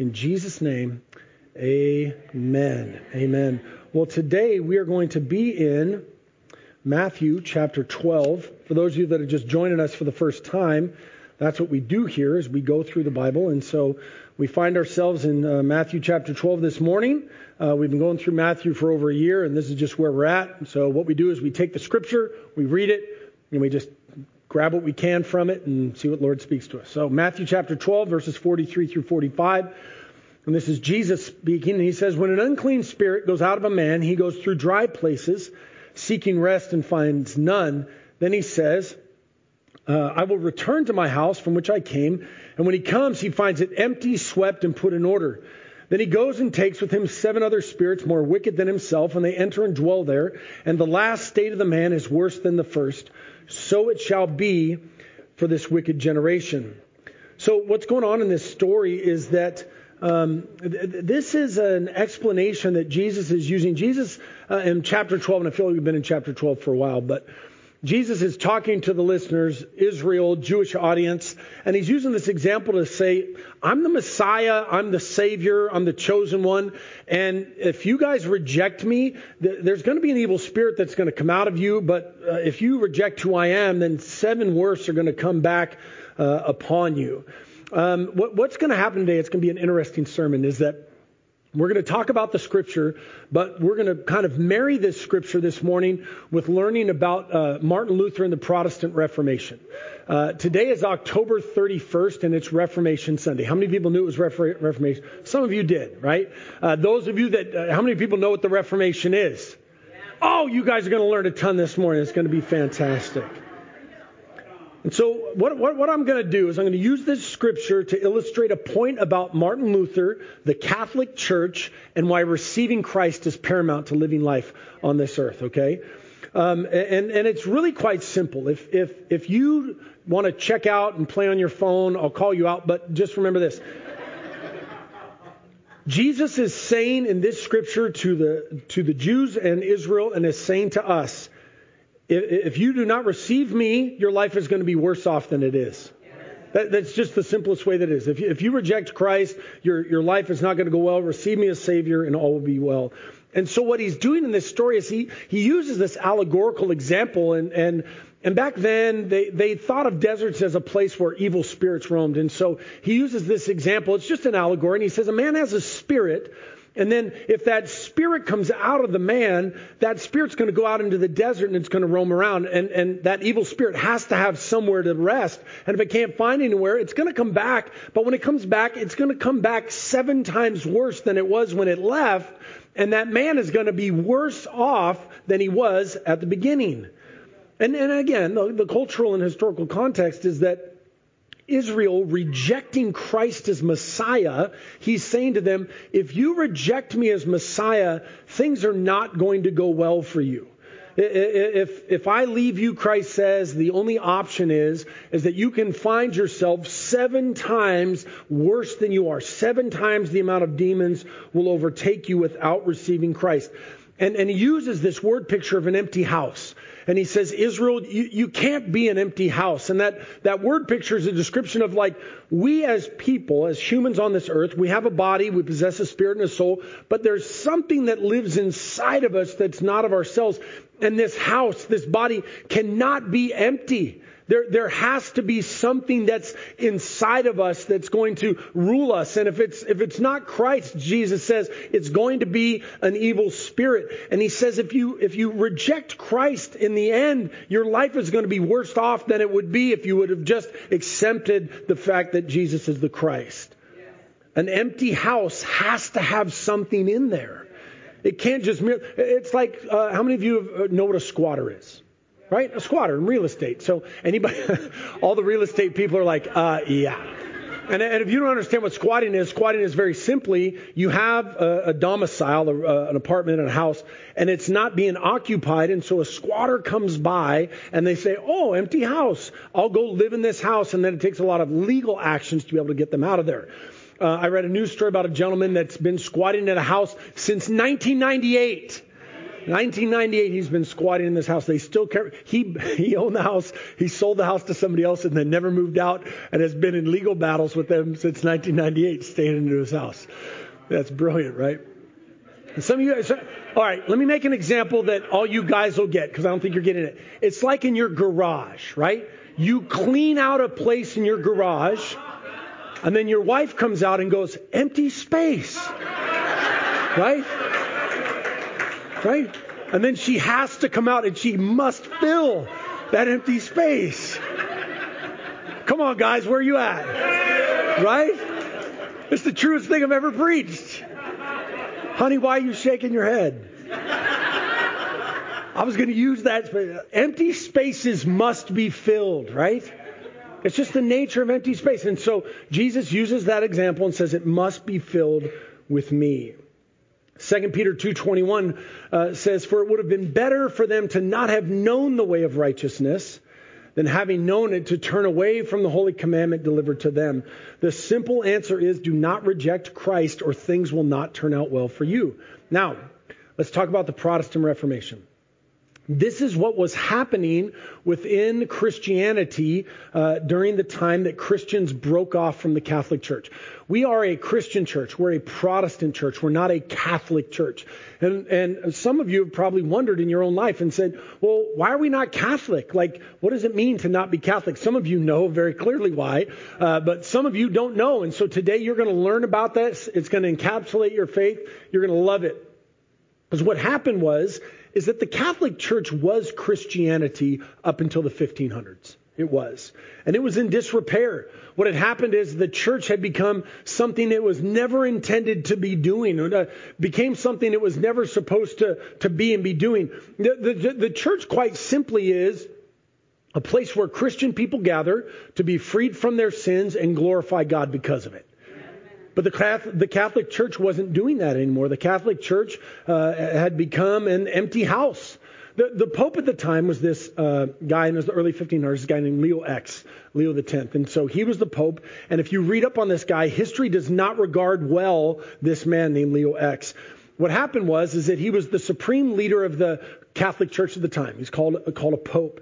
In Jesus' name, amen. Amen. Well, today we are going to be in Matthew chapter 12. For those of you that are just joining us for the first time, that's what we do here is we go through the Bible. And so we find ourselves in uh, Matthew chapter 12 this morning. Uh, we've been going through Matthew for over a year, and this is just where we're at. So what we do is we take the scripture, we read it, and we just grab what we can from it and see what Lord speaks to us. So Matthew chapter 12, verses 43 through 45. And this is Jesus speaking, and he says, When an unclean spirit goes out of a man, he goes through dry places, seeking rest and finds none. Then he says, uh, I will return to my house from which I came. And when he comes, he finds it empty, swept, and put in order. Then he goes and takes with him seven other spirits more wicked than himself, and they enter and dwell there. And the last state of the man is worse than the first. So it shall be for this wicked generation. So what's going on in this story is that um, this is an explanation that Jesus is using. Jesus uh, in chapter 12, and I feel like we've been in chapter 12 for a while, but Jesus is talking to the listeners, Israel, Jewish audience, and he's using this example to say, I'm the Messiah, I'm the Savior, I'm the chosen one, and if you guys reject me, there's going to be an evil spirit that's going to come out of you, but uh, if you reject who I am, then seven worse are going to come back uh, upon you. Um, what, what's going to happen today, it's going to be an interesting sermon, is that we're going to talk about the scripture, but we're going to kind of marry this scripture this morning with learning about uh, Martin Luther and the Protestant Reformation. Uh, today is October 31st, and it's Reformation Sunday. How many people knew it was Reformation? Some of you did, right? Uh, those of you that, uh, how many people know what the Reformation is? Oh, you guys are going to learn a ton this morning. It's going to be fantastic. And so, what, what, what I'm going to do is I'm going to use this scripture to illustrate a point about Martin Luther, the Catholic Church, and why receiving Christ is paramount to living life on this earth, okay? Um, and, and it's really quite simple. If, if, if you want to check out and play on your phone, I'll call you out, but just remember this. Jesus is saying in this scripture to the, to the Jews and Israel and is saying to us, if you do not receive me, your life is going to be worse off than it is. That, that's just the simplest way that is. If you, if you reject Christ, your, your life is not going to go well. Receive me as Savior, and all will be well. And so what he's doing in this story is he, he uses this allegorical example. And, and, and back then, they, they thought of deserts as a place where evil spirits roamed. And so he uses this example. It's just an allegory. And he says, A man has a spirit and then if that spirit comes out of the man, that spirit's going to go out into the desert and it's going to roam around. And, and that evil spirit has to have somewhere to rest. And if it can't find anywhere, it's going to come back. But when it comes back, it's going to come back seven times worse than it was when it left. And that man is going to be worse off than he was at the beginning. And, and again, the, the cultural and historical context is that Israel rejecting Christ as Messiah, he's saying to them, if you reject me as Messiah, things are not going to go well for you. If, if I leave you, Christ says, the only option is, is that you can find yourself seven times worse than you are. Seven times the amount of demons will overtake you without receiving Christ. And, and he uses this word picture of an empty house. And he says, Israel, you, you can't be an empty house. And that, that word picture is a description of like, we as people, as humans on this earth, we have a body, we possess a spirit and a soul, but there's something that lives inside of us that's not of ourselves. And this house, this body cannot be empty. There, there has to be something that's inside of us that's going to rule us. And if it's, if it's not Christ, Jesus says, it's going to be an evil spirit. And he says, if you, if you reject Christ in the end, your life is going to be worse off than it would be if you would have just accepted the fact that Jesus is the Christ. An empty house has to have something in there. It can't just, it's like, uh, how many of you know what a squatter is? Right? A squatter in real estate. So anybody, all the real estate people are like, uh, yeah. And, and, if you don't understand what squatting is, squatting is very simply you have a, a domicile, a, an apartment, and a house, and it's not being occupied. And so a squatter comes by and they say, Oh, empty house. I'll go live in this house. And then it takes a lot of legal actions to be able to get them out of there. Uh, I read a news story about a gentleman that's been squatting in a house since 1998. 1998, he's been squatting in this house. They still care. He he owned the house. He sold the house to somebody else and then never moved out and has been in legal battles with them since 1998, staying into his house. That's brilliant, right? And some of you guys, all right, let me make an example that all you guys will get because I don't think you're getting it. It's like in your garage, right? You clean out a place in your garage, and then your wife comes out and goes, empty space. Right? Right? And then she has to come out and she must fill that empty space. Come on, guys, where are you at? Right? It's the truest thing I've ever preached. Honey, why are you shaking your head? I was going to use that. Empty spaces must be filled, right? It's just the nature of empty space. And so Jesus uses that example and says it must be filled with me. 2 Peter 2:21 uh, says for it would have been better for them to not have known the way of righteousness than having known it to turn away from the holy commandment delivered to them. The simple answer is do not reject Christ or things will not turn out well for you. Now, let's talk about the Protestant Reformation. This is what was happening within Christianity uh, during the time that Christians broke off from the Catholic Church. We are a Christian church. We're a Protestant church. We're not a Catholic church. And, and some of you have probably wondered in your own life and said, well, why are we not Catholic? Like, what does it mean to not be Catholic? Some of you know very clearly why, uh, but some of you don't know. And so today you're going to learn about this. It's going to encapsulate your faith. You're going to love it. Because what happened was, is that the Catholic Church was Christianity up until the 1500s. It was. And it was in disrepair. What had happened is the church had become something it was never intended to be doing. It uh, became something it was never supposed to, to be and be doing. The, the, the church, quite simply, is a place where Christian people gather to be freed from their sins and glorify God because of it. But the Catholic, Church wasn't doing that anymore. The Catholic Church uh, had become an empty house. The, the Pope at the time was this uh, guy in the early 1500s, this guy named Leo X, Leo X. And so he was the Pope. And if you read up on this guy, history does not regard well this man named Leo X. What happened was is that he was the supreme leader of the Catholic Church at the time. He's called, called a Pope.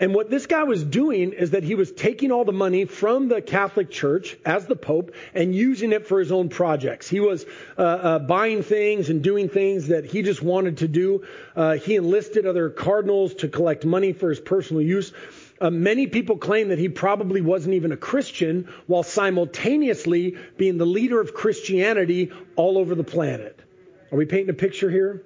And what this guy was doing is that he was taking all the money from the Catholic Church as the Pope and using it for his own projects. He was uh, uh, buying things and doing things that he just wanted to do. Uh, he enlisted other cardinals to collect money for his personal use. Uh, many people claim that he probably wasn't even a Christian while simultaneously being the leader of Christianity all over the planet. Are we painting a picture here?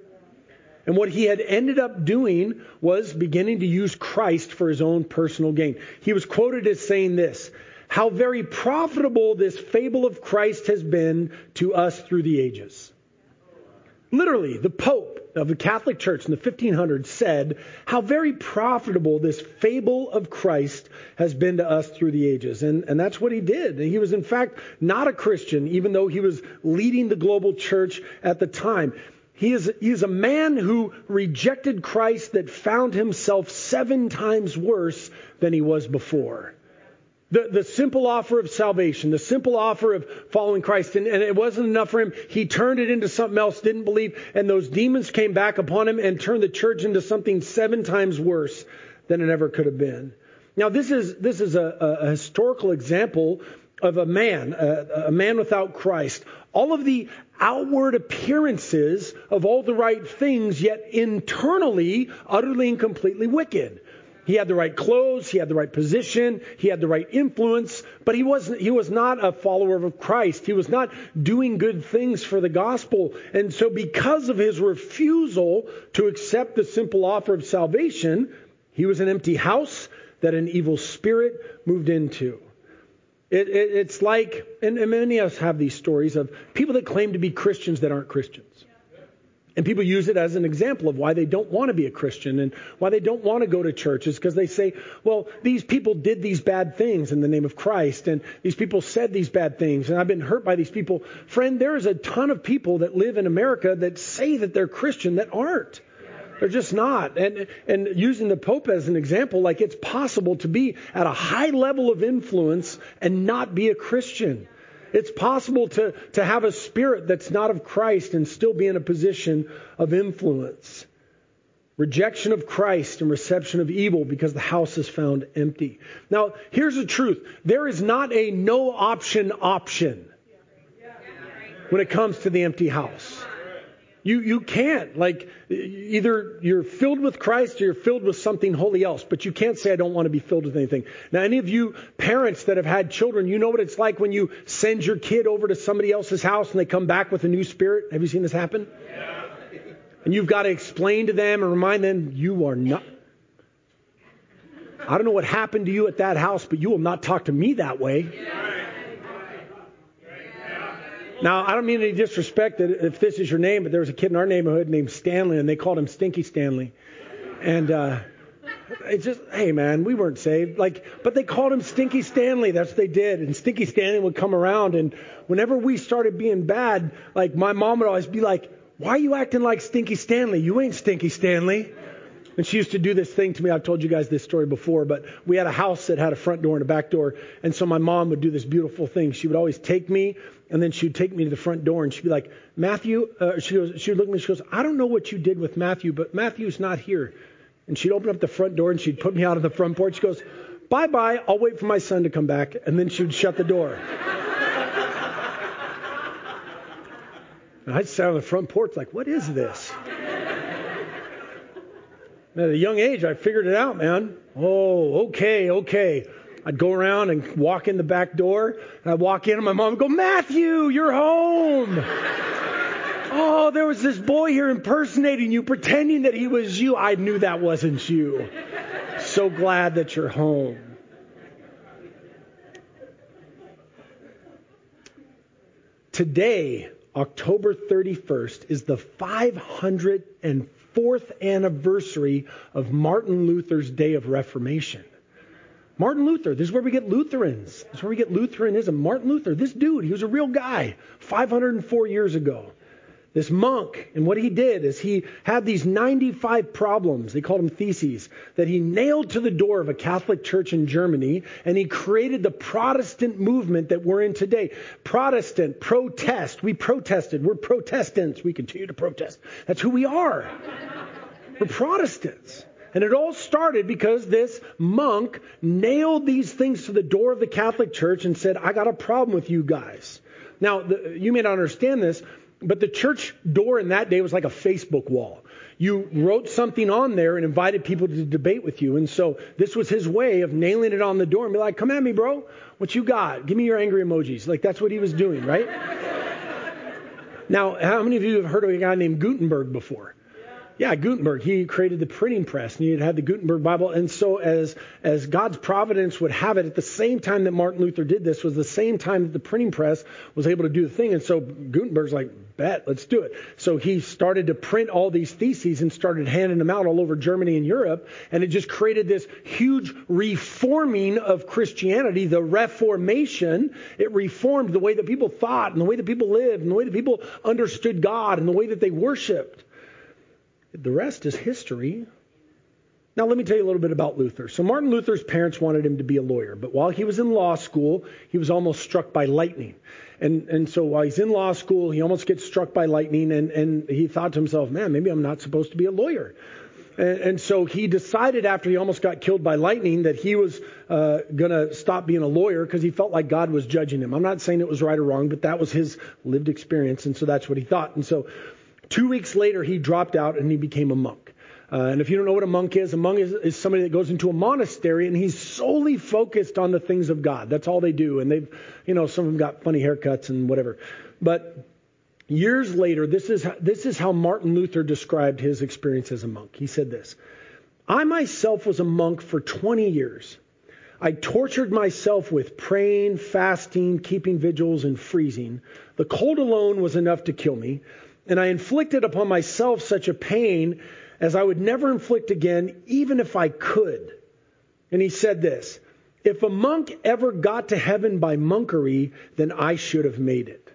And what he had ended up doing was beginning to use Christ for his own personal gain. He was quoted as saying this How very profitable this fable of Christ has been to us through the ages. Literally, the Pope of the Catholic Church in the 1500s said how very profitable this fable of Christ has been to us through the ages. And, and that's what he did. He was, in fact, not a Christian, even though he was leading the global church at the time. He is, he is a man who rejected Christ that found himself seven times worse than he was before. The, the simple offer of salvation, the simple offer of following Christ, and, and it wasn't enough for him. He turned it into something else, didn't believe, and those demons came back upon him and turned the church into something seven times worse than it ever could have been. Now, this is, this is a, a historical example of a man, a, man without Christ. All of the outward appearances of all the right things, yet internally utterly and completely wicked. He had the right clothes, he had the right position, he had the right influence, but he was he was not a follower of Christ. He was not doing good things for the gospel. And so because of his refusal to accept the simple offer of salvation, he was an empty house that an evil spirit moved into. It, it, it's like, and, and many of us have these stories of people that claim to be Christians that aren't Christians. And people use it as an example of why they don't want to be a Christian and why they don't want to go to churches because they say, well, these people did these bad things in the name of Christ and these people said these bad things and I've been hurt by these people. Friend, there is a ton of people that live in America that say that they're Christian that aren't. They're just not. And, and using the Pope as an example, like it's possible to be at a high level of influence and not be a Christian. It's possible to, to have a spirit that's not of Christ and still be in a position of influence. rejection of Christ and reception of evil because the house is found empty. Now, here's the truth there is not a no option option when it comes to the empty house. You, you can't. Like, either you're filled with Christ or you're filled with something wholly else, but you can't say, I don't want to be filled with anything. Now, any of you parents that have had children, you know what it's like when you send your kid over to somebody else's house and they come back with a new spirit. Have you seen this happen? Yeah. And you've got to explain to them and remind them, you are not. I don't know what happened to you at that house, but you will not talk to me that way. Yeah. Now, I don't mean any disrespect if this is your name, but there was a kid in our neighborhood named Stanley, and they called him Stinky Stanley. And uh, it's just, hey, man, we weren't saved. Like, but they called him Stinky Stanley. That's what they did. And Stinky Stanley would come around, and whenever we started being bad, like my mom would always be like, "Why are you acting like Stinky Stanley? You ain't Stinky Stanley." And she used to do this thing to me. I've told you guys this story before, but we had a house that had a front door and a back door. And so my mom would do this beautiful thing. She would always take me and then she'd take me to the front door and she'd be like, Matthew, uh, she, goes, she would look at me, and she goes, I don't know what you did with Matthew, but Matthew's not here. And she'd open up the front door and she'd put me out on the front porch. She goes, bye bye, I'll wait for my son to come back. And then she would shut the door. and I'd sit on the front porch like, what is this? At a young age, I figured it out, man. Oh, okay, okay. I'd go around and walk in the back door. And I'd walk in, and my mom would go, Matthew, you're home. oh, there was this boy here impersonating you, pretending that he was you. I knew that wasn't you. So glad that you're home. Today, October 31st, is the 504th anniversary of Martin Luther's Day of Reformation. Martin Luther, this is where we get Lutherans. This is where we get Lutheranism. Martin Luther, this dude, he was a real guy 504 years ago. This monk, and what he did is he had these 95 problems, they called them theses, that he nailed to the door of a Catholic church in Germany, and he created the Protestant movement that we're in today. Protestant, protest. We protested. We're Protestants. We continue to protest. That's who we are. We're Protestants. And it all started because this monk nailed these things to the door of the Catholic Church and said, I got a problem with you guys. Now, the, you may not understand this, but the church door in that day was like a Facebook wall. You wrote something on there and invited people to debate with you. And so this was his way of nailing it on the door and be like, come at me, bro. What you got? Give me your angry emojis. Like that's what he was doing, right? now, how many of you have heard of a guy named Gutenberg before? Yeah, Gutenberg. He created the printing press, and he had the Gutenberg Bible. And so, as as God's providence would have it, at the same time that Martin Luther did this was the same time that the printing press was able to do the thing. And so Gutenberg's like, bet, let's do it. So he started to print all these theses and started handing them out all over Germany and Europe, and it just created this huge reforming of Christianity, the Reformation. It reformed the way that people thought, and the way that people lived, and the way that people understood God, and the way that they worshipped. The rest is history. Now, let me tell you a little bit about Luther. So, Martin Luther's parents wanted him to be a lawyer, but while he was in law school, he was almost struck by lightning. And, and so, while he's in law school, he almost gets struck by lightning, and, and he thought to himself, man, maybe I'm not supposed to be a lawyer. And, and so, he decided after he almost got killed by lightning that he was uh, going to stop being a lawyer because he felt like God was judging him. I'm not saying it was right or wrong, but that was his lived experience, and so that's what he thought. And so, Two weeks later, he dropped out and he became a monk. Uh, and if you don't know what a monk is, a monk is, is, somebody that goes into a monastery and he's solely focused on the things of God. That's all they do. And they've, you know, some of them got funny haircuts and whatever. But years later, this is, this is how Martin Luther described his experience as a monk. He said this I myself was a monk for 20 years. I tortured myself with praying, fasting, keeping vigils, and freezing. The cold alone was enough to kill me and I inflicted upon myself such a pain as I would never inflict again, even if I could. And he said this If a monk ever got to heaven by monkery, then I should have made it.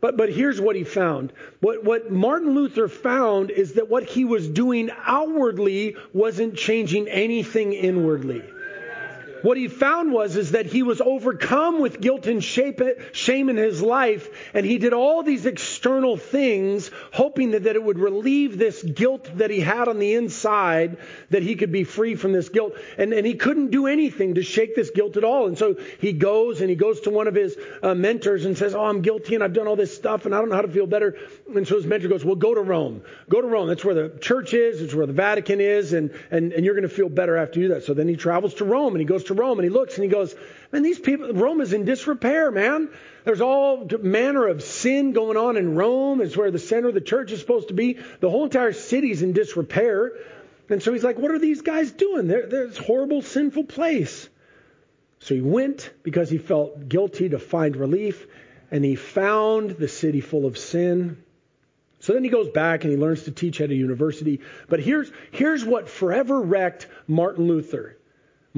But, but here's what he found. What, what Martin Luther found is that what he was doing outwardly wasn't changing anything inwardly. What he found was is that he was overcome with guilt and shame in his life, and he did all these external things, hoping that, that it would relieve this guilt that he had on the inside, that he could be free from this guilt. And, and he couldn't do anything to shake this guilt at all. And so he goes and he goes to one of his uh, mentors and says, "Oh, I'm guilty and I've done all this stuff and I don't know how to feel better." And so his mentor goes, "Well, go to Rome. Go to Rome. That's where the church is. It's where the Vatican is, and and, and you're going to feel better after you do that." So then he travels to Rome and he goes to Rome and he looks and he goes, man, these people, Rome is in disrepair, man. There's all manner of sin going on in Rome. It's where the center of the church is supposed to be. The whole entire city's in disrepair. And so he's like, what are these guys doing? They're, they're this horrible, sinful place. So he went because he felt guilty to find relief, and he found the city full of sin. So then he goes back and he learns to teach at a university. But here's, here's what forever wrecked Martin Luther.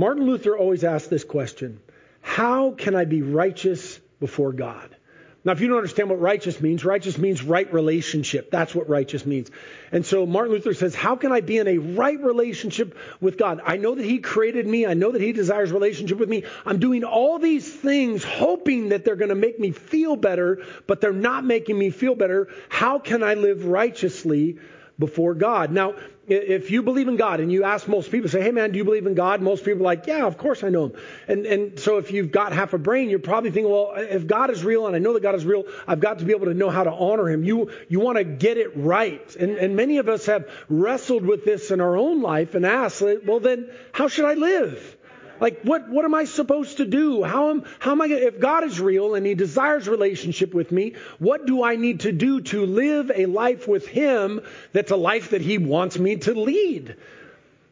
Martin Luther always asked this question How can I be righteous before God? Now, if you don't understand what righteous means, righteous means right relationship. That's what righteous means. And so Martin Luther says, How can I be in a right relationship with God? I know that He created me. I know that He desires relationship with me. I'm doing all these things hoping that they're going to make me feel better, but they're not making me feel better. How can I live righteously before God? Now, if you believe in God and you ask most people, say, hey man, do you believe in God? Most people are like, yeah, of course I know him. And, and so if you've got half a brain, you're probably thinking, well, if God is real and I know that God is real, I've got to be able to know how to honor him. You, you want to get it right. And, and many of us have wrestled with this in our own life and asked, well then, how should I live? Like, what, what am I supposed to do? How am, how am I to, if God is real and He desires relationship with me, what do I need to do to live a life with Him that's a life that He wants me to lead?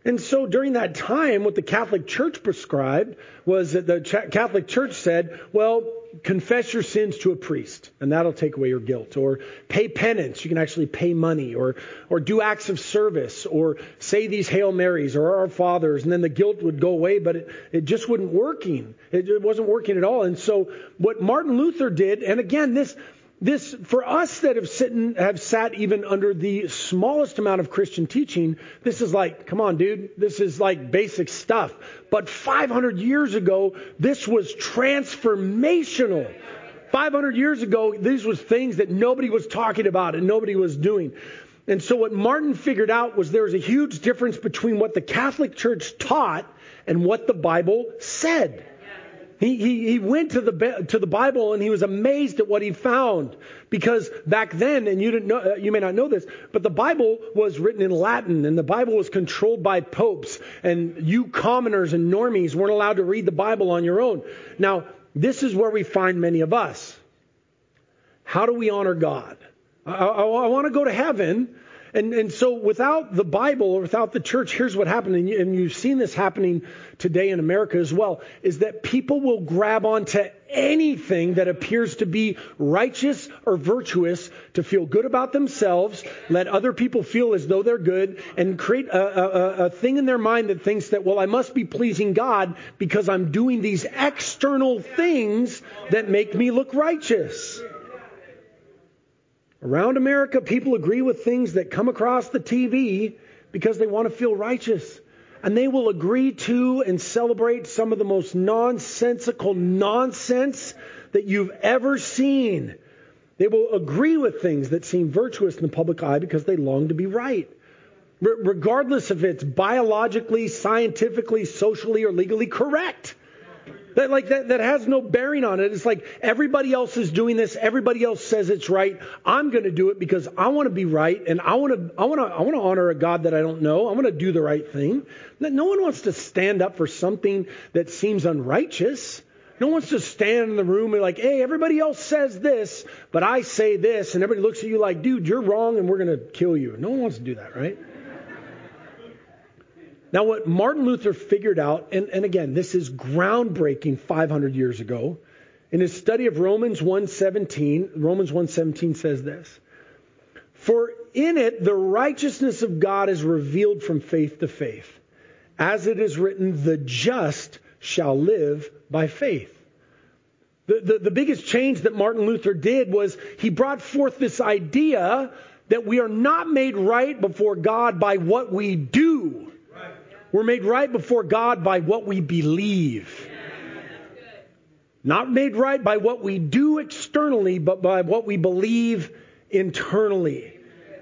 And so during that time, what the Catholic Church prescribed was that the Catholic Church said, well, confess your sins to a priest, and that'll take away your guilt. Or pay penance. You can actually pay money. Or, or do acts of service. Or say these Hail Marys or Our Fathers, and then the guilt would go away, but it, it just wasn't working. It, it wasn't working at all. And so what Martin Luther did, and again, this, this for us that have have sat even under the smallest amount of Christian teaching, this is like, come on, dude, this is like basic stuff. But 500 years ago, this was transformational. 500 years ago, these was things that nobody was talking about and nobody was doing. And so what Martin figured out was there was a huge difference between what the Catholic Church taught and what the Bible said. He, he, he went to the, to the Bible and he was amazed at what he found. Because back then, and you, didn't know, uh, you may not know this, but the Bible was written in Latin and the Bible was controlled by popes. And you commoners and normies weren't allowed to read the Bible on your own. Now, this is where we find many of us. How do we honor God? I, I, I want to go to heaven. And, and so without the Bible or without the church, here's what happened, and, you, and you've seen this happening today in America as well, is that people will grab onto anything that appears to be righteous or virtuous to feel good about themselves, let other people feel as though they're good, and create a, a, a thing in their mind that thinks that, well, I must be pleasing God because I'm doing these external things that make me look righteous. Around America, people agree with things that come across the TV because they want to feel righteous. And they will agree to and celebrate some of the most nonsensical nonsense that you've ever seen. They will agree with things that seem virtuous in the public eye because they long to be right. regardless if it's biologically, scientifically, socially, or legally correct. That like that, that has no bearing on it. It's like everybody else is doing this, everybody else says it's right. I'm going to do it because I want to be right and I want to I want to I want to honor a God that I don't know. I want to do the right thing. No one wants to stand up for something that seems unrighteous. No one wants to stand in the room and like, hey, everybody else says this, but I say this, and everybody looks at you like, dude, you're wrong, and we're going to kill you. No one wants to do that, right? Now, what Martin Luther figured out, and, and again, this is groundbreaking 500 years ago, in his study of Romans 1:17, Romans 1:17 says this: "For in it the righteousness of God is revealed from faith to faith, as it is written, the just shall live by faith." The, the, the biggest change that Martin Luther did was he brought forth this idea that we are not made right before God by what we do We're made right before God by what we believe. Not made right by what we do externally, but by what we believe internally.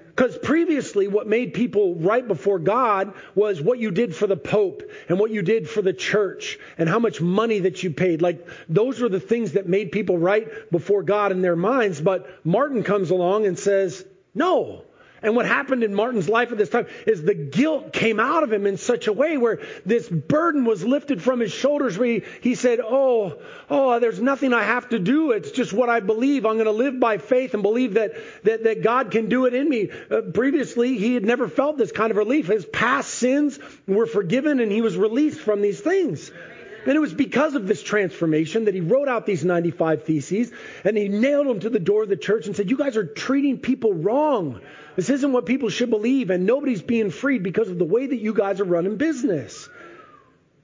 Because previously, what made people right before God was what you did for the Pope and what you did for the church and how much money that you paid. Like, those were the things that made people right before God in their minds. But Martin comes along and says, no, and what happened in Martin's life at this time is the guilt came out of him in such a way where this burden was lifted from his shoulders where he, he said, Oh, oh, there's nothing I have to do. It's just what I believe. I'm going to live by faith and believe that, that, that God can do it in me. Uh, previously, he had never felt this kind of relief. His past sins were forgiven and he was released from these things. And it was because of this transformation that he wrote out these 95 theses and he nailed them to the door of the church and said, You guys are treating people wrong. This isn't what people should believe, and nobody's being freed because of the way that you guys are running business.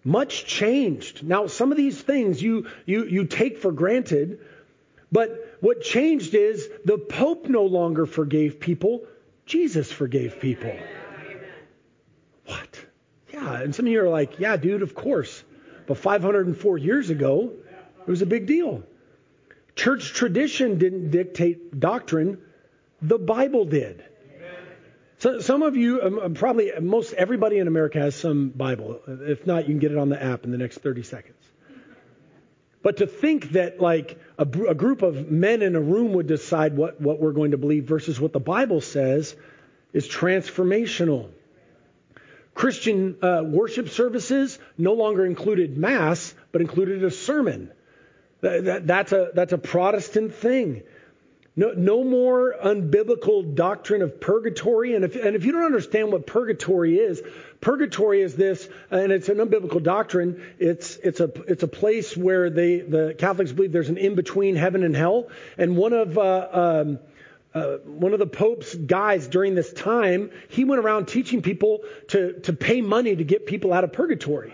Much changed. Now, some of these things you, you, you take for granted, but what changed is the Pope no longer forgave people, Jesus forgave people. What? Yeah, and some of you are like, yeah, dude, of course. But 504 years ago, it was a big deal. Church tradition didn't dictate doctrine, the Bible did. So, some of you, um, um, probably most everybody in America has some Bible. If not, you can get it on the app in the next 30 seconds. But to think that like a, a group of men in a room would decide what, what we're going to believe versus what the Bible says is transformational. Christian uh, worship services no longer included mass, but included a sermon. That, that, that's, a, that's a Protestant thing. No, no more unbiblical doctrine of purgatory. And if, and if you don't understand what purgatory is, purgatory is this, and it's an unbiblical doctrine. It's, it's, a, it's a place where they, the Catholics believe there's an in between heaven and hell. And one of, uh, um, uh, one of the Pope's guys during this time, he went around teaching people to, to pay money to get people out of purgatory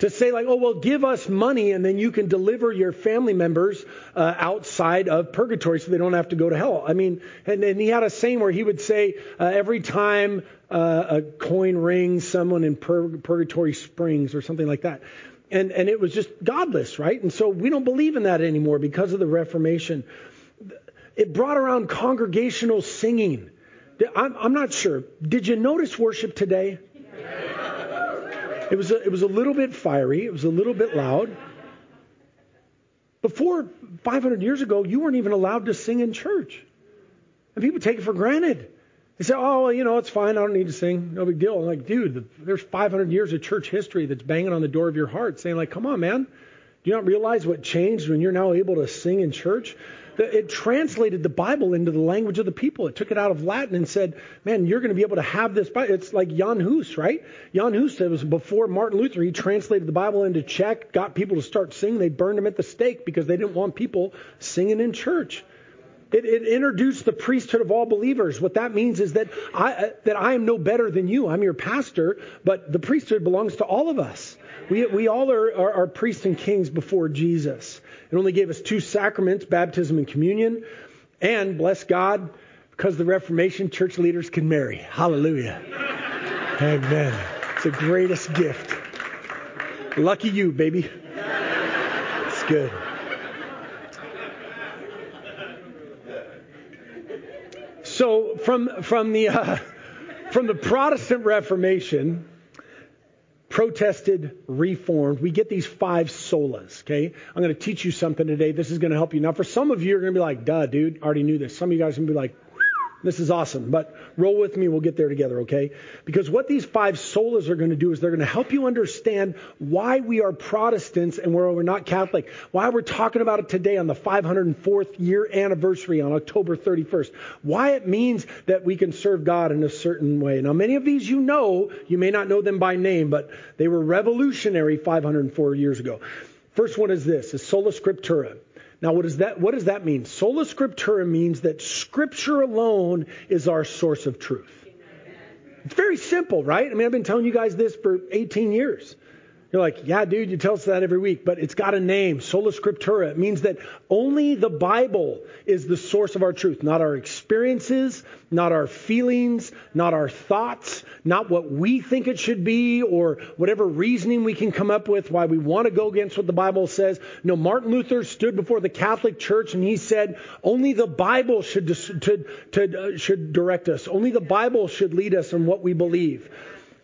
to say like, oh, well, give us money and then you can deliver your family members uh, outside of purgatory so they don't have to go to hell. I mean, and, and he had a saying where he would say uh, every time uh, a coin rings, someone in pur- purgatory springs or something like that. And, and it was just godless, right? And so we don't believe in that anymore because of the Reformation. It brought around congregational singing. I'm, I'm not sure. Did you notice worship today? It was a, it was a little bit fiery. It was a little bit loud. Before 500 years ago, you weren't even allowed to sing in church. And people take it for granted. They say, oh, well, you know, it's fine. I don't need to sing. No big deal. I'm like, dude, there's 500 years of church history that's banging on the door of your heart saying, like, come on, man. Do you not realize what changed when you're now able to sing in church? It translated the Bible into the language of the people. It took it out of Latin and said, man, you're going to be able to have this. Bible. It's like Jan Hus, right? Jan Hus, was before Martin Luther. He translated the Bible into Czech, got people to start singing. They burned him at the stake because they didn't want people singing in church. It, it, introduced the priesthood of all believers. What that means is that I, that I am no better than you. I'm your pastor, but the priesthood belongs to all of us. We, we all are, are, are priests and kings before Jesus. It only gave us two sacraments, baptism and communion. And bless God, because the Reformation, church leaders can marry. Hallelujah. Amen. It's the greatest gift. Lucky you, baby. It's good. So from from the uh, from the Protestant Reformation, protested, reformed. We get these five solas, okay? I'm going to teach you something today. This is going to help you. Now, for some of you, you're going to be like, duh, dude, already knew this. Some of you guys are going to be like, this is awesome, but roll with me. We'll get there together, okay? Because what these five solas are going to do is they're going to help you understand why we are Protestants and where we're not Catholic. Why we're talking about it today on the 504th year anniversary on October 31st. Why it means that we can serve God in a certain way. Now, many of these you know, you may not know them by name, but they were revolutionary 504 years ago. First one is this: is sola scriptura. Now, what does that, what does that mean? Sola scriptura means that scripture alone is our source of truth. It's very simple, right? I mean, I've been telling you guys this for 18 years. You're like, yeah, dude, you tell us that every week, but it's got a name, sola scriptura. It means that only the Bible is the source of our truth, not our experiences, not our feelings, not our thoughts, not what we think it should be, or whatever reasoning we can come up with why we want to go against what the Bible says. No, Martin Luther stood before the Catholic Church and he said, only the Bible should, to, to, uh, should direct us. Only the Bible should lead us in what we believe.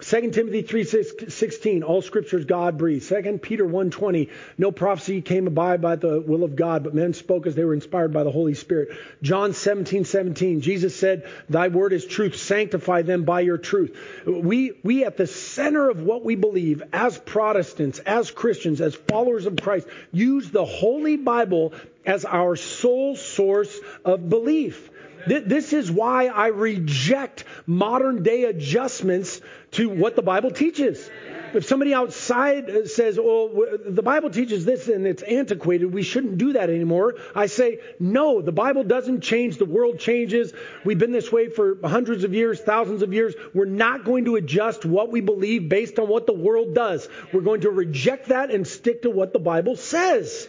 2 Timothy 3:16 all scripture is God breathed. 2 Peter 1:20 no prophecy came by by the will of God but men spoke as they were inspired by the Holy Spirit. John 17:17 Jesus said thy word is truth sanctify them by your truth. We we at the center of what we believe as Protestants, as Christians, as followers of Christ use the Holy Bible as our sole source of belief. This is why I reject modern day adjustments to what the Bible teaches. If somebody outside uh, says, oh, well, the Bible teaches this and it's antiquated, we shouldn't do that anymore, I say, no, the Bible doesn't change. The world changes. We've been this way for hundreds of years, thousands of years. We're not going to adjust what we believe based on what the world does. We're going to reject that and stick to what the Bible says.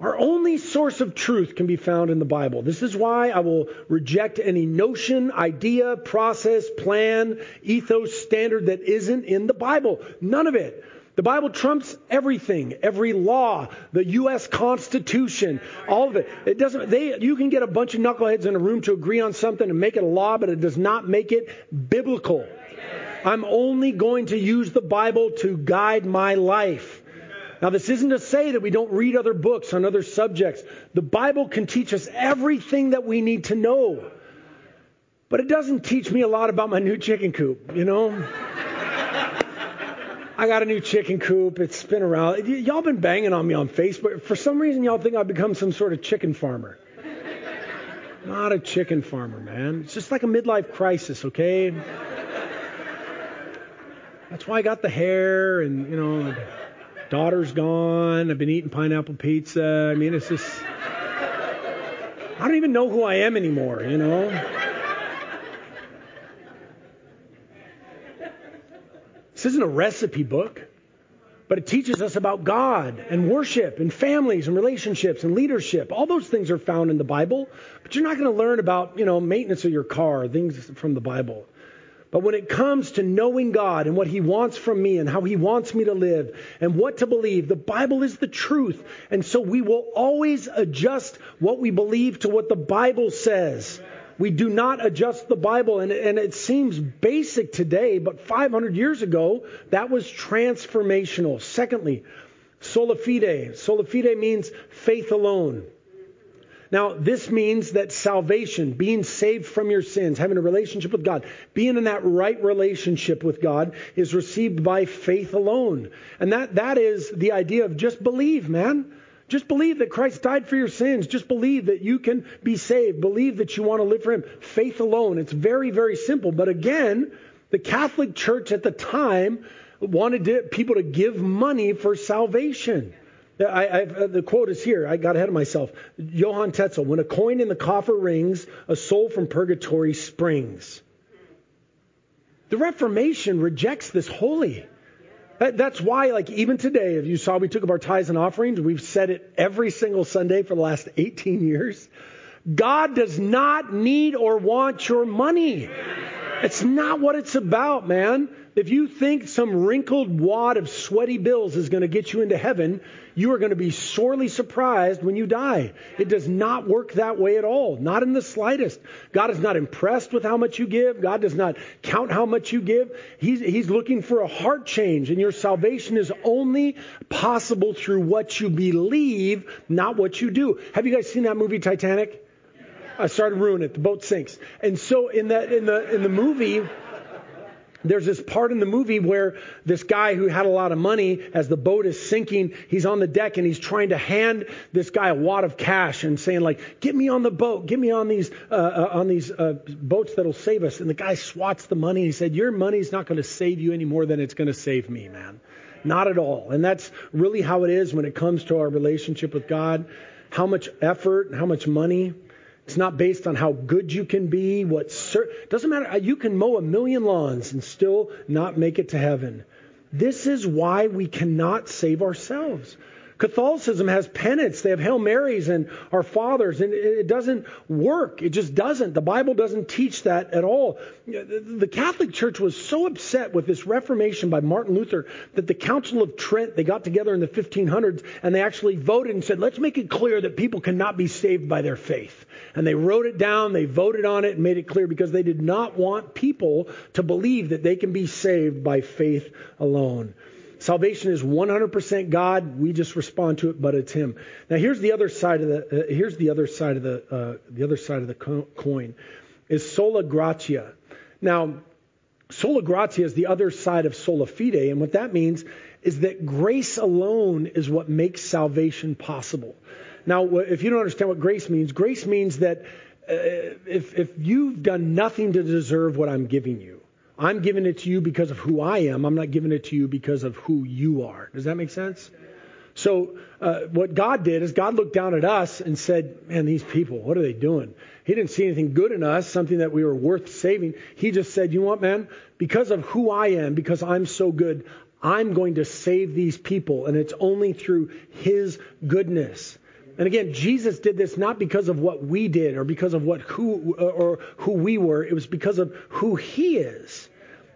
Our only source of truth can be found in the Bible. This is why I will reject any notion, idea, process, plan, ethos, standard that isn't in the Bible. None of it. The Bible trumps everything, every law, the U.S. Constitution, all of it. It doesn't. They, you can get a bunch of knuckleheads in a room to agree on something and make it a law, but it does not make it biblical. I'm only going to use the Bible to guide my life. Now, this isn't to say that we don't read other books on other subjects. The Bible can teach us everything that we need to know. But it doesn't teach me a lot about my new chicken coop, you know? I got a new chicken coop. It's been around. Y- y'all been banging on me on Facebook. For some reason, y'all think I've become some sort of chicken farmer. Not a chicken farmer, man. It's just like a midlife crisis, okay? That's why I got the hair and, you know, Daughter's gone. I've been eating pineapple pizza. I mean, it's just. I don't even know who I am anymore, you know? This isn't a recipe book, but it teaches us about God and worship and families and relationships and leadership. All those things are found in the Bible, but you're not going to learn about, you know, maintenance of your car, things from the Bible. But when it comes to knowing God and what He wants from me and how He wants me to live and what to believe, the Bible is the truth. And so we will always adjust what we believe to what the Bible says. We do not adjust the Bible. And, and it seems basic today, but 500 years ago, that was transformational. Secondly, sola fide. Sola fide means faith alone. Now, this means that salvation, being saved from your sins, having a relationship with God, being in that right relationship with God is received by faith alone. And that, that is the idea of just believe, man. Just believe that Christ died for your sins. Just believe that you can be saved. Believe that you want to live for Him. Faith alone. It's very, very simple. But again, the Catholic Church at the time wanted to, people to give money for salvation. I, uh, the quote is here. I got ahead of myself. Johann Tetzel, when a coin in the coffer rings, a soul from purgatory springs. The Reformation rejects this wholly. That, that's why, like, even today, if you saw we took up our tithes and offerings, we've said it every single Sunday for the last 18 years. God does not need or want your money. It's not what it's about, man. If you think some wrinkled wad of sweaty bills is going to get you into heaven, you are going to be sorely surprised when you die. It does not work that way at all, not in the slightest. God is not impressed with how much you give. God does not count how much you give. He's, he's looking for a heart change, and your salvation is only possible through what you believe, not what you do. Have you guys seen that movie Titanic? I started ruining it. The boat sinks, and so in that in the in the movie there's this part in the movie where this guy who had a lot of money, as the boat is sinking, he's on the deck and he's trying to hand this guy a wad of cash and saying like, "Get me on the boat, get me on these uh, uh, on these uh, boats that'll save us." And the guy swats the money. And he said, "Your money's not going to save you any more than it's going to save me, man. Not at all." And that's really how it is when it comes to our relationship with God. How much effort, and how much money. It's not based on how good you can be. What doesn't matter. You can mow a million lawns and still not make it to heaven. This is why we cannot save ourselves. Catholicism has penance. They have Hail Marys and Our Fathers, and it doesn't work. It just doesn't. The Bible doesn't teach that at all. The Catholic Church was so upset with this Reformation by Martin Luther that the Council of Trent, they got together in the 1500s and they actually voted and said, let's make it clear that people cannot be saved by their faith. And they wrote it down, they voted on it and made it clear because they did not want people to believe that they can be saved by faith alone. Salvation is 100% God. We just respond to it, but it's Him. Now, here's the other side of the uh, here's the other side of the uh, the other side of the co- coin is sola gratia. Now, sola gratia is the other side of sola fide, and what that means is that grace alone is what makes salvation possible. Now, if you don't understand what grace means, grace means that uh, if if you've done nothing to deserve what I'm giving you, I'm giving it to you because of who I am. I'm not giving it to you because of who you are. Does that make sense? So, uh, what God did is God looked down at us and said, Man, these people, what are they doing? He didn't see anything good in us, something that we were worth saving. He just said, You know what, man? Because of who I am, because I'm so good, I'm going to save these people. And it's only through His goodness. And again, Jesus did this not because of what we did or because of what who or who we were. It was because of who He is.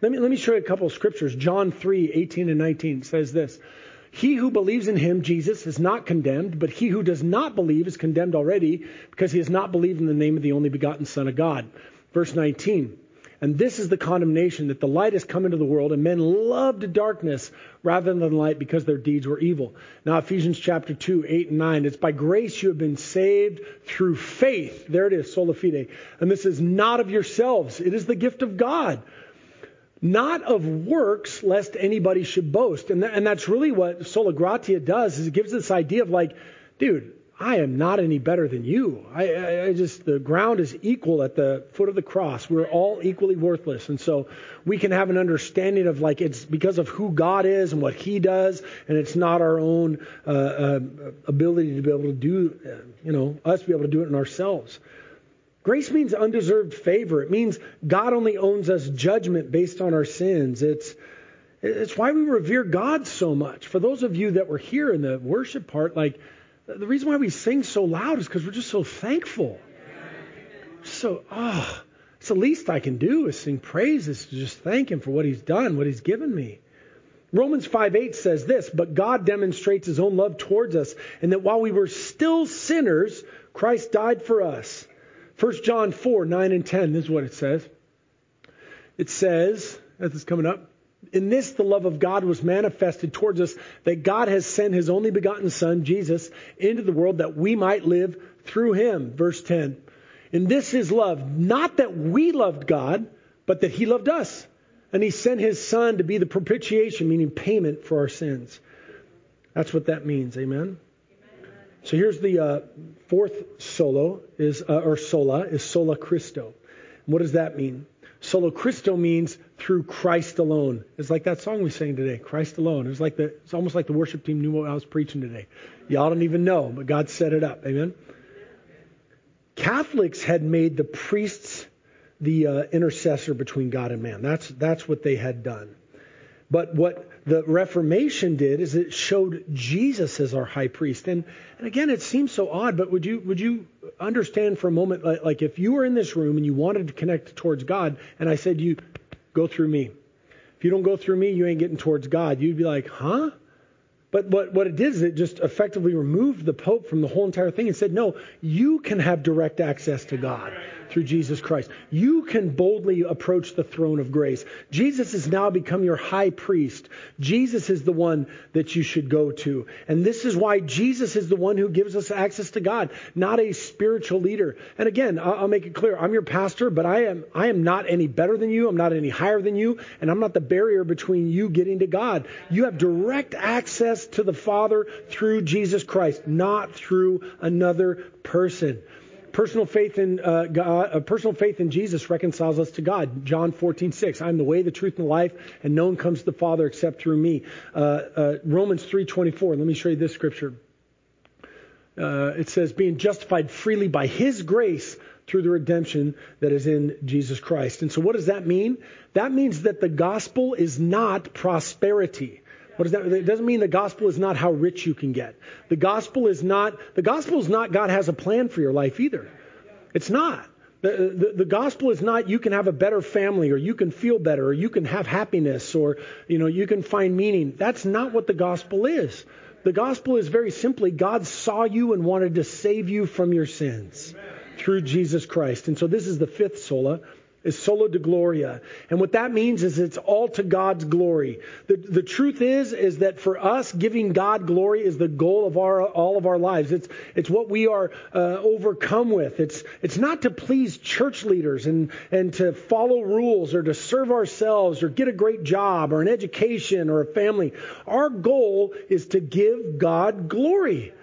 Let me, let me show you a couple of scriptures. John 3, 18 and 19 says this. He who believes in him, Jesus, is not condemned, but he who does not believe is condemned already because he has not believed in the name of the only begotten Son of God. Verse 19. And this is the condemnation that the light has come into the world, and men loved darkness rather than light because their deeds were evil. Now, Ephesians chapter 2, 8 and 9. It's by grace you have been saved through faith. There it is, sola fide. And this is not of yourselves, it is the gift of God not of works, lest anybody should boast. And, and that's really what sola gratia does, is it gives this idea of like, dude, I am not any better than you. I, I, I, just, the ground is equal at the foot of the cross. We're all equally worthless. And so we can have an understanding of like, it's because of who God is and what He does, and it's not our own uh, uh, ability to be able to do, uh, you know, us be able to do it in ourselves. Grace means undeserved favor. It means God only owns us judgment based on our sins. It's, it's why we revere God so much. For those of you that were here in the worship part, like, the reason why we sing so loud is because we're just so thankful. So, oh, it's the least I can do is sing praises to just thank Him for what He's done, what He's given me. Romans 5 8 says this, but God demonstrates His own love towards us, and that while we were still sinners, Christ died for us. 1 John 4, 9 and 10, this is what it says. It says, as it's coming up, in this the love of God was manifested towards us, that God has sent his only begotten Son, Jesus, into the world that we might live through him. Verse 10. And this is love, not that we loved God, but that he loved us. And he sent his Son to be the propitiation, meaning payment for our sins. That's what that means. Amen. So here's the uh, fourth solo is uh, or sola is sola Christo. What does that mean? Solo Christo means through Christ alone. It's like that song we sang today, Christ alone. It's like the it's almost like the worship team knew what I was preaching today. Y'all don't even know, but God set it up. Amen. Catholics had made the priests the uh, intercessor between God and man. That's that's what they had done. But what the Reformation did is it showed Jesus as our high priest. And, and again, it seems so odd, but would you, would you understand for a moment, like, like if you were in this room and you wanted to connect towards God, and I said you, go through me. If you don't go through me, you ain't getting towards God. You'd be like, huh? But what, what it did is it just effectively removed the Pope from the whole entire thing and said, no, you can have direct access to God through Jesus Christ. You can boldly approach the throne of grace. Jesus has now become your high priest. Jesus is the one that you should go to. And this is why Jesus is the one who gives us access to God, not a spiritual leader. And again, I'll make it clear, I'm your pastor, but I am, I am not any better than you. I'm not any higher than you. And I'm not the barrier between you getting to God. You have direct access to the Father through Jesus Christ, not through another person. Personal faith in uh, God, uh, personal faith in Jesus reconciles us to God. John 14:6. I'm the way, the truth, and the life, and no one comes to the Father except through me. Uh, uh Romans 3:24. Let me show you this scripture. Uh, it says, being justified freely by His grace through the redemption that is in Jesus Christ. And so, what does that mean? That means that the gospel is not prosperity. What does that? It doesn't mean the gospel is not how rich you can get. The gospel is not. The gospel is not God has a plan for your life either. It's not. The, the, the, gospel is not you can have a better family or you can feel better or you can have happiness or you know you can find meaning. That's not what the gospel is. The gospel is very simply God saw you and wanted to save you from your sins Amen. through Jesus Christ. And so this is the fifth sola is soli Deo gloria. And what that means is it's all to God's glory. The, the truth is, is that for us, giving God glory is the goal of our, all of our lives. It's, it's what we are uh, overcome with. It's, it's not to please church leaders and, and to follow rules or to serve ourselves or get a great job or an education or a family. Our goal is to give God glory.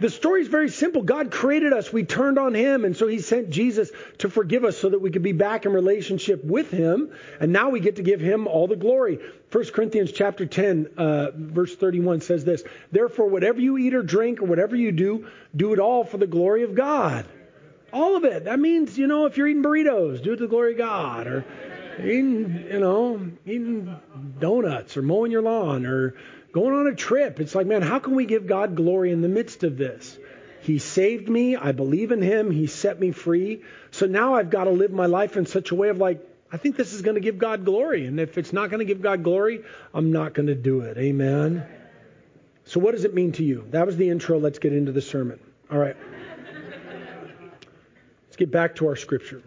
The story is very simple. God created us. We turned on Him, and so He sent Jesus to forgive us so that we could be back in relationship with Him. And now we get to give Him all the glory. 1 Corinthians chapter 10, uh, verse 31 says this: Therefore, whatever you eat or drink or whatever you do, do it all for the glory of God. All of it. That means, you know, if you're eating burritos, do it to the glory of God, or eating, you know, eating donuts, or mowing your lawn, or going on a trip. It's like, man, how can we give God glory in the midst of this? He saved me. I believe in him. He set me free. So now I've got to live my life in such a way of like, I think this is going to give God glory. And if it's not going to give God glory, I'm not going to do it. Amen. So what does it mean to you? That was the intro. Let's get into the sermon. All right. Let's get back to our scripture.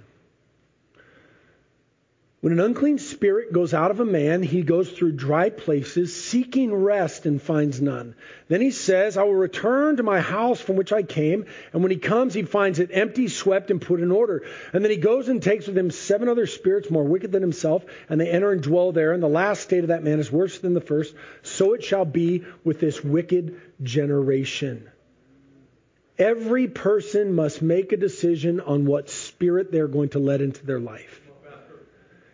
When an unclean spirit goes out of a man, he goes through dry places, seeking rest and finds none. Then he says, I will return to my house from which I came. And when he comes, he finds it empty, swept, and put in order. And then he goes and takes with him seven other spirits more wicked than himself, and they enter and dwell there. And the last state of that man is worse than the first. So it shall be with this wicked generation. Every person must make a decision on what spirit they're going to let into their life.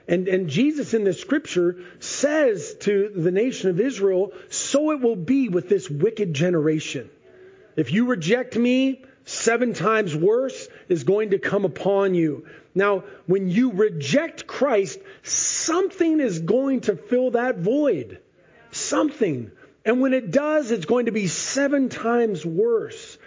And, and Jesus in the scripture says to the nation of Israel, so it will be with this wicked generation. If you reject me, seven times worse is going to come upon you. Now, when you reject Christ, something is going to fill that void. Something. And when it does, it's going to be seven times worse.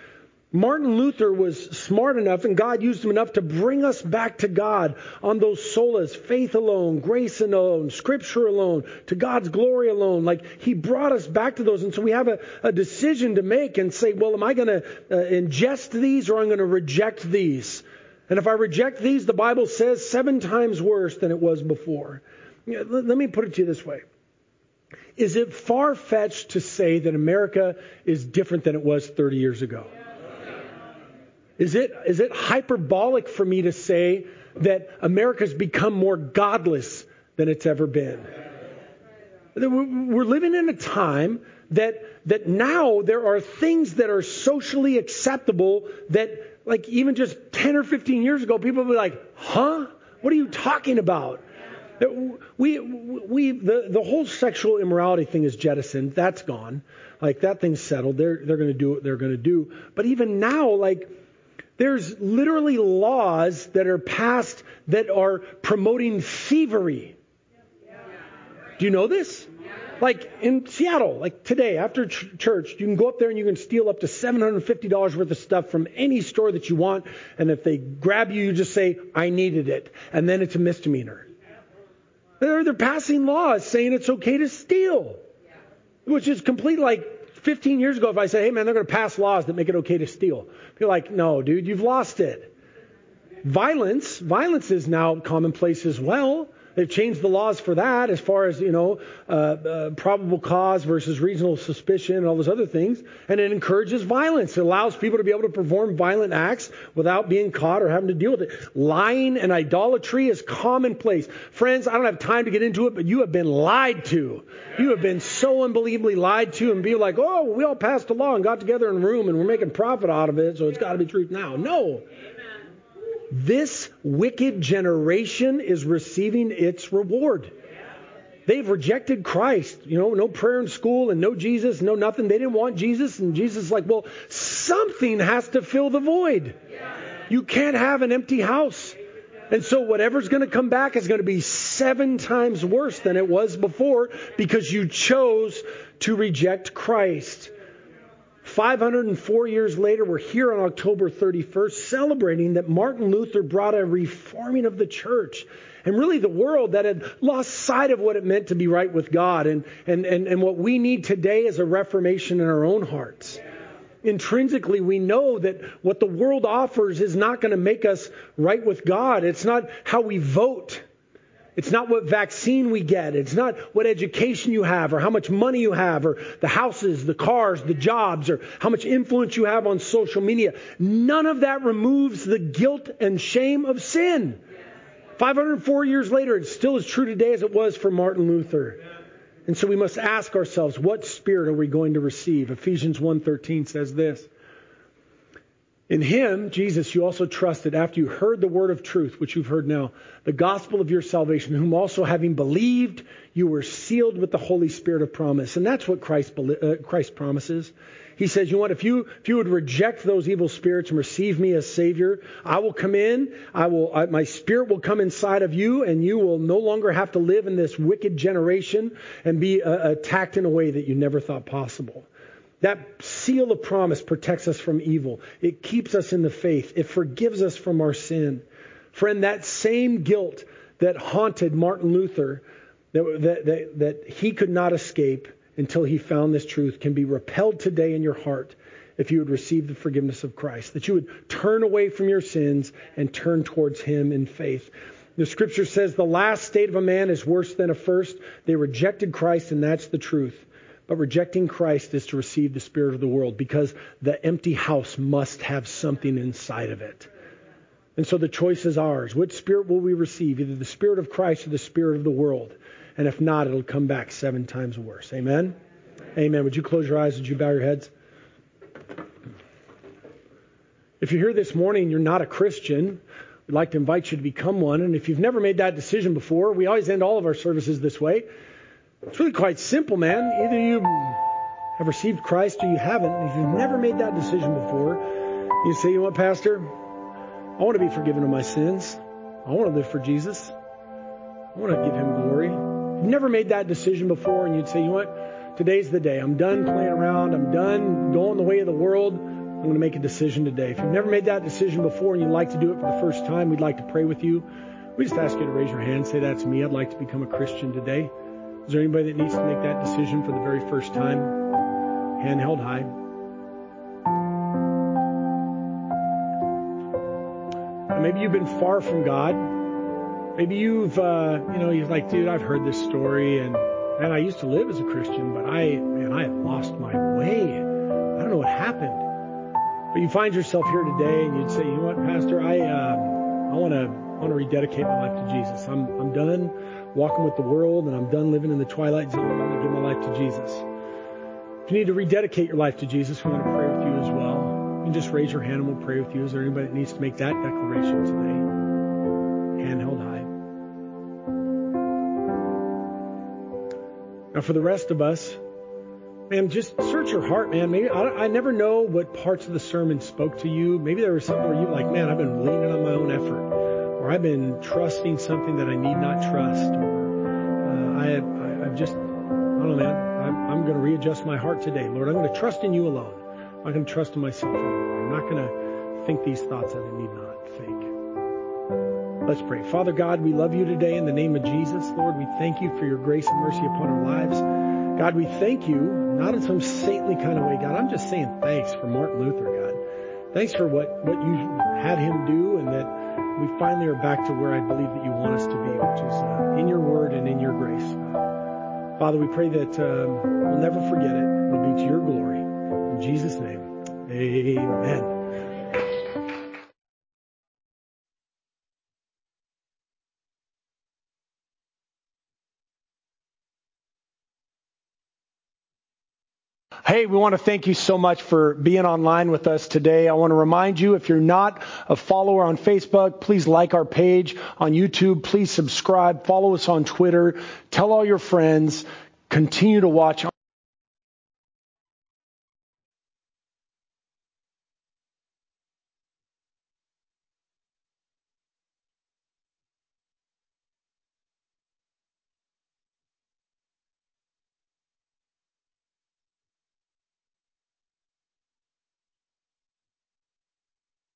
Martin Luther was smart enough, and God used him enough to bring us back to God on those solas faith alone, grace alone, scripture alone, to God's glory alone. Like, he brought us back to those. And so we have a, a decision to make and say, well, am I going to uh, ingest these or I'm going to reject these? And if I reject these, the Bible says seven times worse than it was before. Let me put it to you this way. Is it far fetched to say that America is different than it was 30 years ago? Is it, is it hyperbolic for me to say that America's become more godless than it's ever been? We're living in a time that, that now there are things that are socially acceptable that, like, even just 10 or 15 years ago, people would be like, huh? What are you talking about? We, we, the, the whole sexual immorality thing is jettisoned. That's gone. Like, that thing's settled. They're, they're going to do what they're going to do. But even now, like, there's literally laws that are passed that are promoting thievery. Do you know this? Like in Seattle, like today after ch- church, you can go up there and you can steal up to $750 worth of stuff from any store that you want. And if they grab you, you just say, I needed it. And then it's a misdemeanor. They're, they're passing laws saying it's okay to steal, which is complete like 15 years ago, if I say, hey man, they're going to pass laws that make it okay to steal, you're like, no, dude, you've lost it. Violence, violence is now commonplace as well. They've changed the laws for that as far as, you know, uh, uh, probable cause versus reasonable suspicion and all those other things. And it encourages violence. It allows people to be able to perform violent acts without being caught or having to deal with it. Lying and idolatry is commonplace. Friends, I don't have time to get into it, but you have been lied to. You have been so unbelievably lied to and be like, oh, we all passed a law and got together in a room and we're making profit out of it, so it's got to be truth now. No. This wicked generation is receiving its reward. They've rejected Christ. You know, no prayer in school and no Jesus, no nothing. They didn't want Jesus. And Jesus is like, well, something has to fill the void. You can't have an empty house. And so whatever's going to come back is going to be seven times worse than it was before because you chose to reject Christ. 504 years later, we're here on October 31st celebrating that Martin Luther brought a reforming of the church and really the world that had lost sight of what it meant to be right with God. And, and, and, and what we need today is a reformation in our own hearts intrinsically we know that what the world offers is not going to make us right with God. It's not how we vote. It's not what vaccine we get. It's not what education you have or how much money you have or the houses, the cars, the jobs or how much influence you have on social media. None of that removes the guilt and shame of sin. 504 years later, it's still as true today as it was for Martin Luther. And so we must ask ourselves, what spirit are we going to receive? Ephesians 1:13 says this. In him, Jesus, you also trusted after you heard the word of truth, which you've heard now, the gospel of your salvation, whom also having believed, you were sealed with the Holy Spirit of promise. And that's what Christ, uh, Christ promises. He says, you know what, if you, if you would reject those evil spirits and receive me as Savior, I will come in, I will, I, my Spirit will come inside of you, and you will no longer have to live in this wicked generation and be uh, attacked in a way that you never thought possible. That seal of promise protects us from evil. It keeps us in the faith. It forgives us from our sin. Friend, that same guilt that haunted Martin Luther, that, that, that, that he could not escape, until he found this truth can be repelled today in your heart if you would receive the forgiveness of Christ, that you would turn away from your sins and turn towards him in faith. The scripture says the last state of a man is worse than a first. They rejected Christ, and that's the truth. But rejecting Christ is to receive the spirit of the world because the empty house must have something inside of it. And so the choice is ours. Which spirit will we receive? Either the spirit of Christ or the spirit of the world. And if not, it'll come back seven times worse. Amen? Amen. Would you close your eyes? Would you bow your heads? If you're here this morning you're not a Christian, we'd like to invite you to become one. And if you've never made that decision before, we always end all of our services this way. It's really quite simple, man. Either you have received Christ or you haven't. If you've never made that decision before, you say, you know what, Pastor? I want to be forgiven of my sins. I want to live for Jesus. I want to give him glory If you've never made that decision before and you'd say, you know what? Today's the day. I'm done playing around. I'm done going the way of the world. I'm going to make a decision today. If you've never made that decision before and you'd like to do it for the first time, we'd like to pray with you. We just ask you to raise your hand. Say, that's me. I'd like to become a Christian today. Is there anybody that needs to make that decision for the very first time? Hand held high. maybe you've been far from God. Maybe you've, uh, you know, you're like, dude, I've heard this story, and man, I used to live as a Christian, but I, man, I have lost my way. I don't know what happened. But you find yourself here today, and you'd say, you know what, Pastor, I, uh, I want to, want to rededicate my life to Jesus. I'm, I'm done walking with the world, and I'm done living in the twilight zone. I want to give my life to Jesus. If you need to rededicate your life to Jesus, we want to pray with you as well. You can just raise your hand, and we'll pray with you. Is there anybody that needs to make that declaration today? Hand held high. Now, for the rest of us, man, just search your heart, man. Maybe I, I, never know what parts of the sermon spoke to you. Maybe there was something where you like, man, I've been leaning on my own effort, or I've been trusting something that I need not trust, uh, I, I, have just, I don't know, man. I'm, I'm going to readjust my heart today, Lord. I'm going to trust in you alone. I'm not going to trust in myself anymore. I'm not going to think these thoughts that I need not think. Let's pray. Father God, we love you today in the name of Jesus. Lord, we thank you for your grace and mercy upon our lives. God, we thank you, not in some saintly kind of way, God. I'm just saying thanks for Martin Luther, God. Thanks for what, what you had him do and that we finally are back to where I believe that you want us to be, which is uh, in your word and in your grace. Father, we pray that um, we'll never forget it. It'll be to your glory. In Jesus' name, amen. Hey, we want to thank you so much for being online with us today. I want to remind you, if you're not a follower on Facebook, please like our page on YouTube. Please subscribe. Follow us on Twitter. Tell all your friends. Continue to watch